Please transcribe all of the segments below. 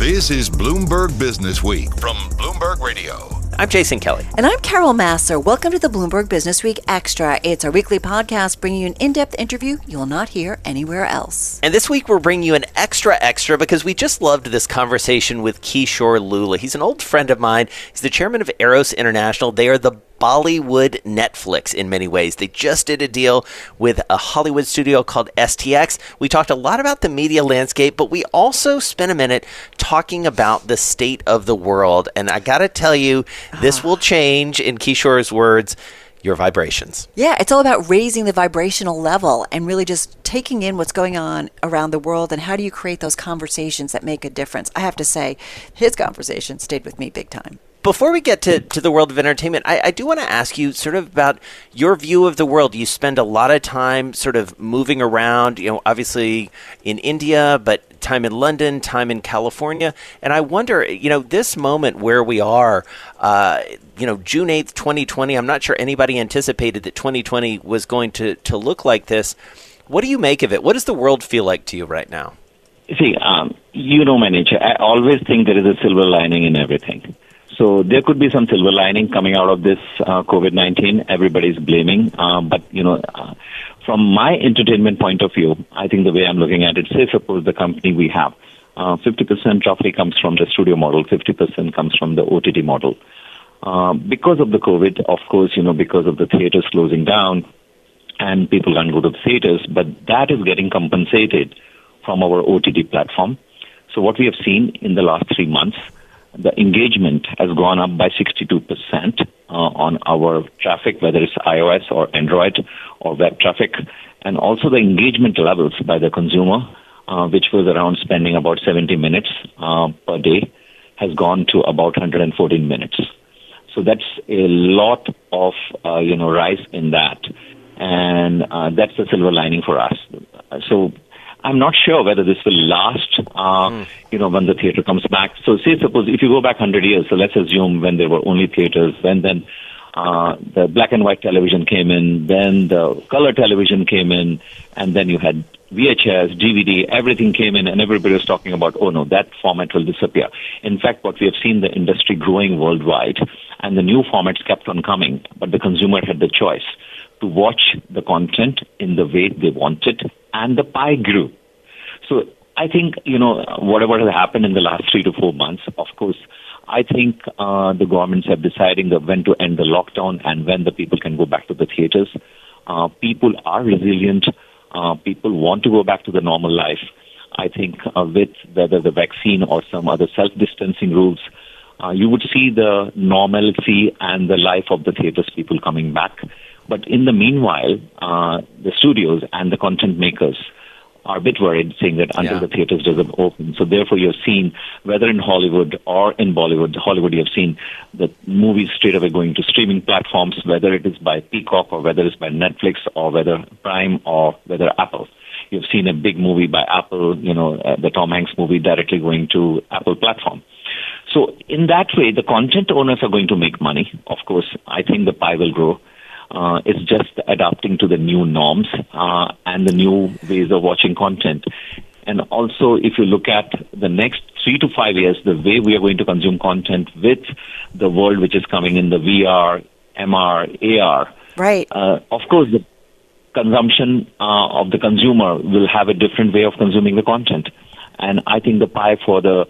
This is Bloomberg Business Week from Bloomberg Radio. I'm Jason Kelly. And I'm Carol Massar. Welcome to the Bloomberg Business Week Extra. It's our weekly podcast bringing you an in depth interview you'll not hear anywhere else. And this week we're bringing you an extra extra because we just loved this conversation with Kishore Lulla. He's an old friend of mine. He's the chairman of Eros International. They are the Bollywood Netflix in many ways. They just did a deal with a Hollywood studio called STX. We talked a lot about the media landscape, but we also spent a minute talking about the state of the world. And I got to tell you, this uh-huh. will change, in Kishore's words, your vibrations. Yeah, it's all about raising the vibrational level and really just taking in what's going on around the world and how do you create those conversations that make a difference. I have to say, his conversation stayed with me big time before we get to, to the world of entertainment, I, I do want to ask you sort of about your view of the world. You spend a lot of time sort of moving around, you know, obviously in India, but time in London, time in California. And I wonder, you know, this moment where we are, uh, you know, June 8th, 2020, I'm not sure anybody anticipated that 2020 was going to, to look like this. What do you make of it? What does the world feel like to you right now? See, um, you know my nature. I always think there is a silver lining in everything. So there could be some silver lining coming out of this uh, COVID-19. Everybody's blaming, uh, but you know, uh, from my entertainment point of view, I think the way I'm looking at it, say suppose the company we have, uh, 50% roughly comes from the studio model, 50% comes from the OTT model. Uh, because of the COVID, of course, you know, because of the theaters closing down, and people can't go to the theaters, but that is getting compensated from our OTT platform. So what we have seen in the last three months the engagement has gone up by 62% uh, on our traffic, whether it's iOS or Android or web traffic, and also the engagement levels by the consumer, uh, which was around spending about 70 minutes uh, per day, has gone to about 114 minutes. So that's a lot of uh, you know rise in that, and uh, that's the silver lining for us. So I'm not sure whether this will last, uh, mm. you know, when the theater comes back. So say suppose if you go back 100 years, so let's assume when there were only theaters, when then uh, the black and white television came in, then the color television came in, and then you had VHS, DVD, everything came in, and everybody was talking about, oh no, that format will disappear. In fact, what we have seen the industry growing worldwide, and the new formats kept on coming, but the consumer had the choice to watch the content in the way they want it, and the pie grew. So I think, you know, whatever has happened in the last three to four months, of course, I think uh, the governments have deciding when to end the lockdown and when the people can go back to the theaters. Uh, people are resilient. Uh, people want to go back to the normal life. I think uh, with whether the vaccine or some other self-distancing rules, uh, you would see the normalcy and the life of the theaters people coming back. But in the meanwhile, uh, the studios and the content makers are a bit worried, saying that until yeah. the theaters doesn't open. So therefore, you've seen whether in Hollywood or in Bollywood, Hollywood, you've seen the movies straight away going to streaming platforms, whether it is by Peacock or whether it's by Netflix or whether Prime or whether Apple. You've seen a big movie by Apple, you know, uh, the Tom Hanks movie directly going to Apple platform. So in that way, the content owners are going to make money. Of course, I think the pie will grow. Uh, it's just adapting to the new norms uh, and the new ways of watching content. And also, if you look at the next three to five years, the way we are going to consume content with the world which is coming in the VR, MR, AR. Right. Uh, of course, the consumption uh, of the consumer will have a different way of consuming the content. And I think the pie for the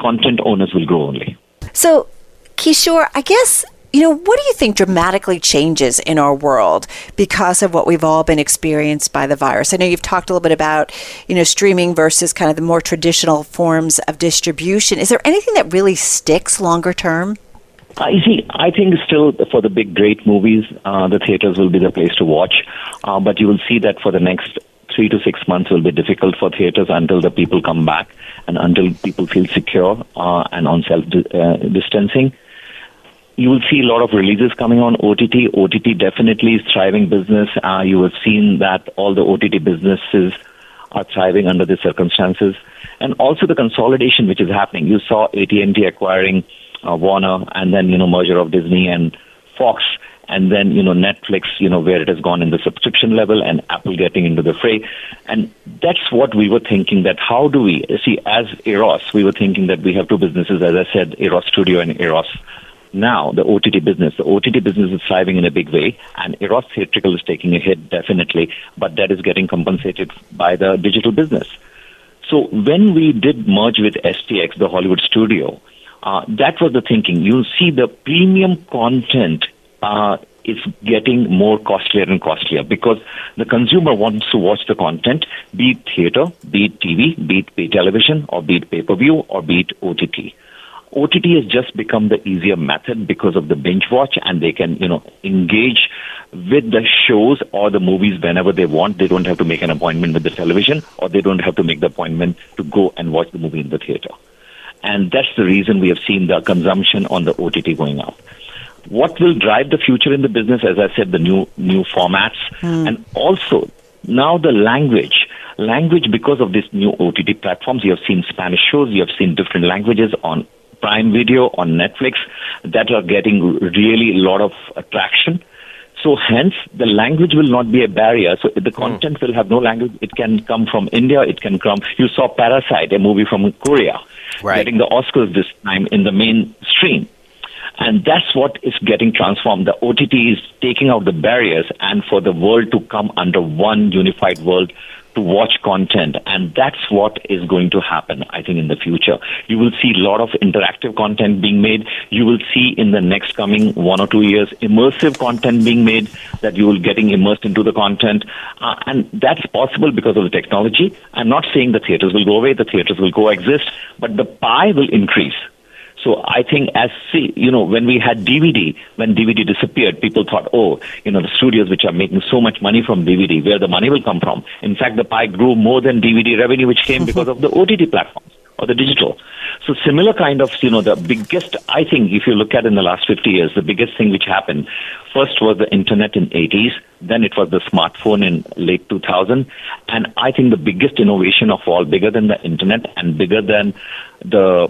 content owners will grow only. So, Kishore, I guess you know, what do you think dramatically changes in our world because of what we've all been experienced by the virus? I know you've talked a little bit about, you know, streaming versus kind of the more traditional forms of distribution. Is there anything that really sticks longer term? Uh, you see, I think still for the big, great movies, uh, the theaters will be the place to watch. Uh, but you will see that for the next three to six months will be difficult for theaters until the people come back and until people feel secure uh, and on self uh, distancing you will see a lot of releases coming on OTT. OTT definitely is thriving business. Uh, you have seen that all the OTT businesses are thriving under the circumstances, and also the consolidation which is happening. You saw AT&T acquiring uh, Warner, and then you know merger of Disney and Fox, and then you know Netflix, you know where it has gone in the subscription level, and Apple getting into the fray, and that's what we were thinking. That how do we see as Eros? We were thinking that we have two businesses, as I said, Eros Studio and Eros now the OTT business. The OTT business is thriving in a big way, and Eros Theatrical is taking a hit definitely, but that is getting compensated by the digital business. So when we did merge with STX, the Hollywood studio, uh, that was the thinking. You see the premium content uh, is getting more costlier and costlier because the consumer wants to watch the content, be it theater, be it TV, be it pay television, or be it pay-per-view, or be it OTT. OTT has just become the easier method because of the binge watch, and they can, you know, engage with the shows or the movies whenever they want. They don't have to make an appointment with the television, or they don't have to make the appointment to go and watch the movie in the theater. And that's the reason we have seen the consumption on the OTT going up. What will drive the future in the business? As I said, the new new formats, mm. and also now the language language because of these new OTT platforms. You have seen Spanish shows, you have seen different languages on Prime Video, on Netflix, that are getting really a lot of attraction. So hence, the language will not be a barrier. So the hmm. content will have no language. It can come from India. It can come. You saw Parasite, a movie from Korea, right. getting the Oscars this time in the mainstream. And that's what is getting transformed. The OTT is taking out the barriers and for the world to come under one unified world to watch content. And that's what is going to happen, I think, in the future. You will see a lot of interactive content being made. You will see in the next coming one or two years immersive content being made that you will getting immersed into the content. Uh, and that's possible because of the technology. I'm not saying the theaters will go away, the theaters will coexist, but the pie will increase. So I think as you know, when we had DVD, when DVD disappeared, people thought, oh, you know, the studios which are making so much money from DVD, where the money will come from. In fact, the pie grew more than DVD revenue, which came because of the OTT platforms or the digital. So similar kind of, you know, the biggest, I think, if you look at in the last 50 years, the biggest thing which happened first was the internet in 80s, then it was the smartphone in late 2000, and I think the biggest innovation of all, bigger than the internet and bigger than the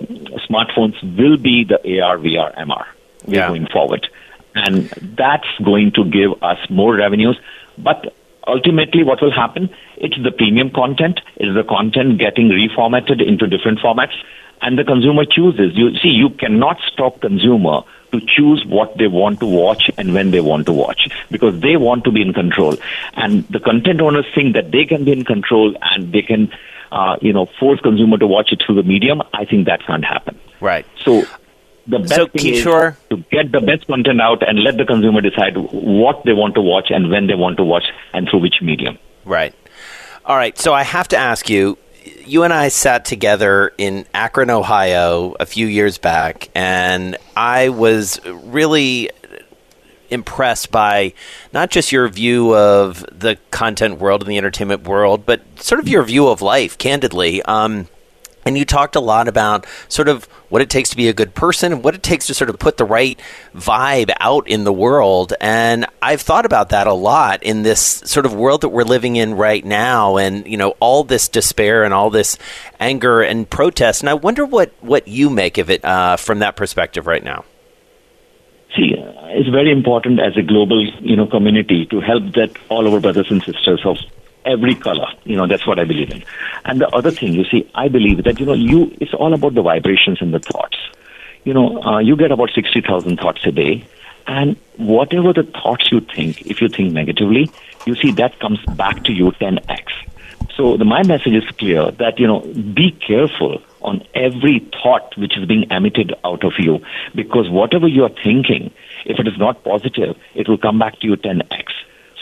smartphones, will be the AR, VR, MR yeah. going forward, and that's going to give us more revenues, but ultimately what will happen? It's the premium content. It's the content getting reformatted into different formats. And the consumer chooses. You see you cannot stop consumer to choose what they want to watch and when they want to watch because they want to be in control. And the content owners think that they can be in control and they can uh, you know force consumer to watch it through the medium. I think that can't happen. Right. So the best so, thing Kishore, is to get the best content out and let the consumer decide what they want to watch and when they want to watch and through which medium. Right. All right. So I have to ask you. You and I sat together in Akron, Ohio, a few years back, and I was really impressed by not just your view of the content world and the entertainment world, but sort of your view of life, candidly. Um, and you talked a lot about sort of what it takes to be a good person and what it takes to sort of put the right vibe out in the world. And I've thought about that a lot in this sort of world that we're living in right now and, you know, all this despair and all this anger and protest. And I wonder what, what you make of it uh, from that perspective right now. See, it's very important as a global, you know, community to help that all our brothers and sisters of every color. You know, that's what I believe in. And the other thing, you see, I believe that, you know, you, it's all about the vibrations and the thoughts. You know, uh, you get about 60,000 thoughts a day. And whatever the thoughts you think, if you think negatively, you see that comes back to you 10x. So the, my message is clear that, you know, be careful on every thought which is being emitted out of you because whatever you are thinking, if it is not positive, it will come back to you 10x.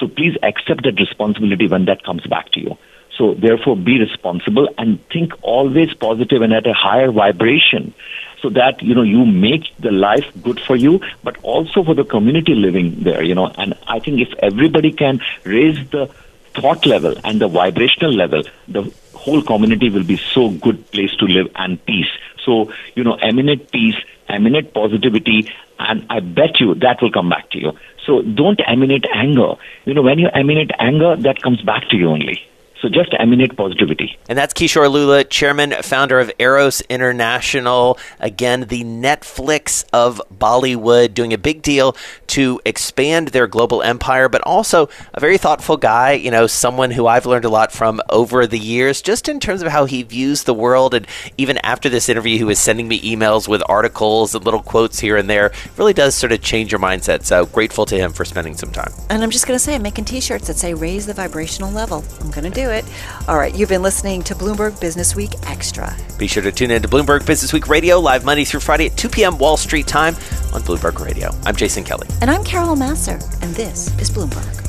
So please accept that responsibility when that comes back to you. So therefore be responsible and think always positive and at a higher vibration so that, you know, you make the life good for you, but also for the community living there, you know. And I think if everybody can raise the thought level and the vibrational level, the whole community will be so good place to live and peace. So, you know, emanate peace, emanate positivity, and I bet you that will come back to you. So don't emanate anger. You know, when you emanate anger, that comes back to you only. So just emanate positivity. And that's Kishore Lulla, chairman, founder of Eros International. Again, the Netflix of Bollywood, doing a big deal to expand their global empire, but also a very thoughtful guy, you know, someone who I've learned a lot from over the years, just in terms of how he views the world. And even after this interview, he was sending me emails with articles and little quotes here and there. It really does sort of change your mindset. So grateful to him for spending some time. And I'm just going to say, I'm making t shirts that say raise the vibrational level. I'm going to do it. All right, you've been listening to Bloomberg Business Week Extra. Be sure to tune in to Bloomberg Business Week Radio, live Monday through Friday at 2 p.m. Wall Street time on Bloomberg Radio. I'm Jason Kelly. And I'm Carol Massar, and this is Bloomberg.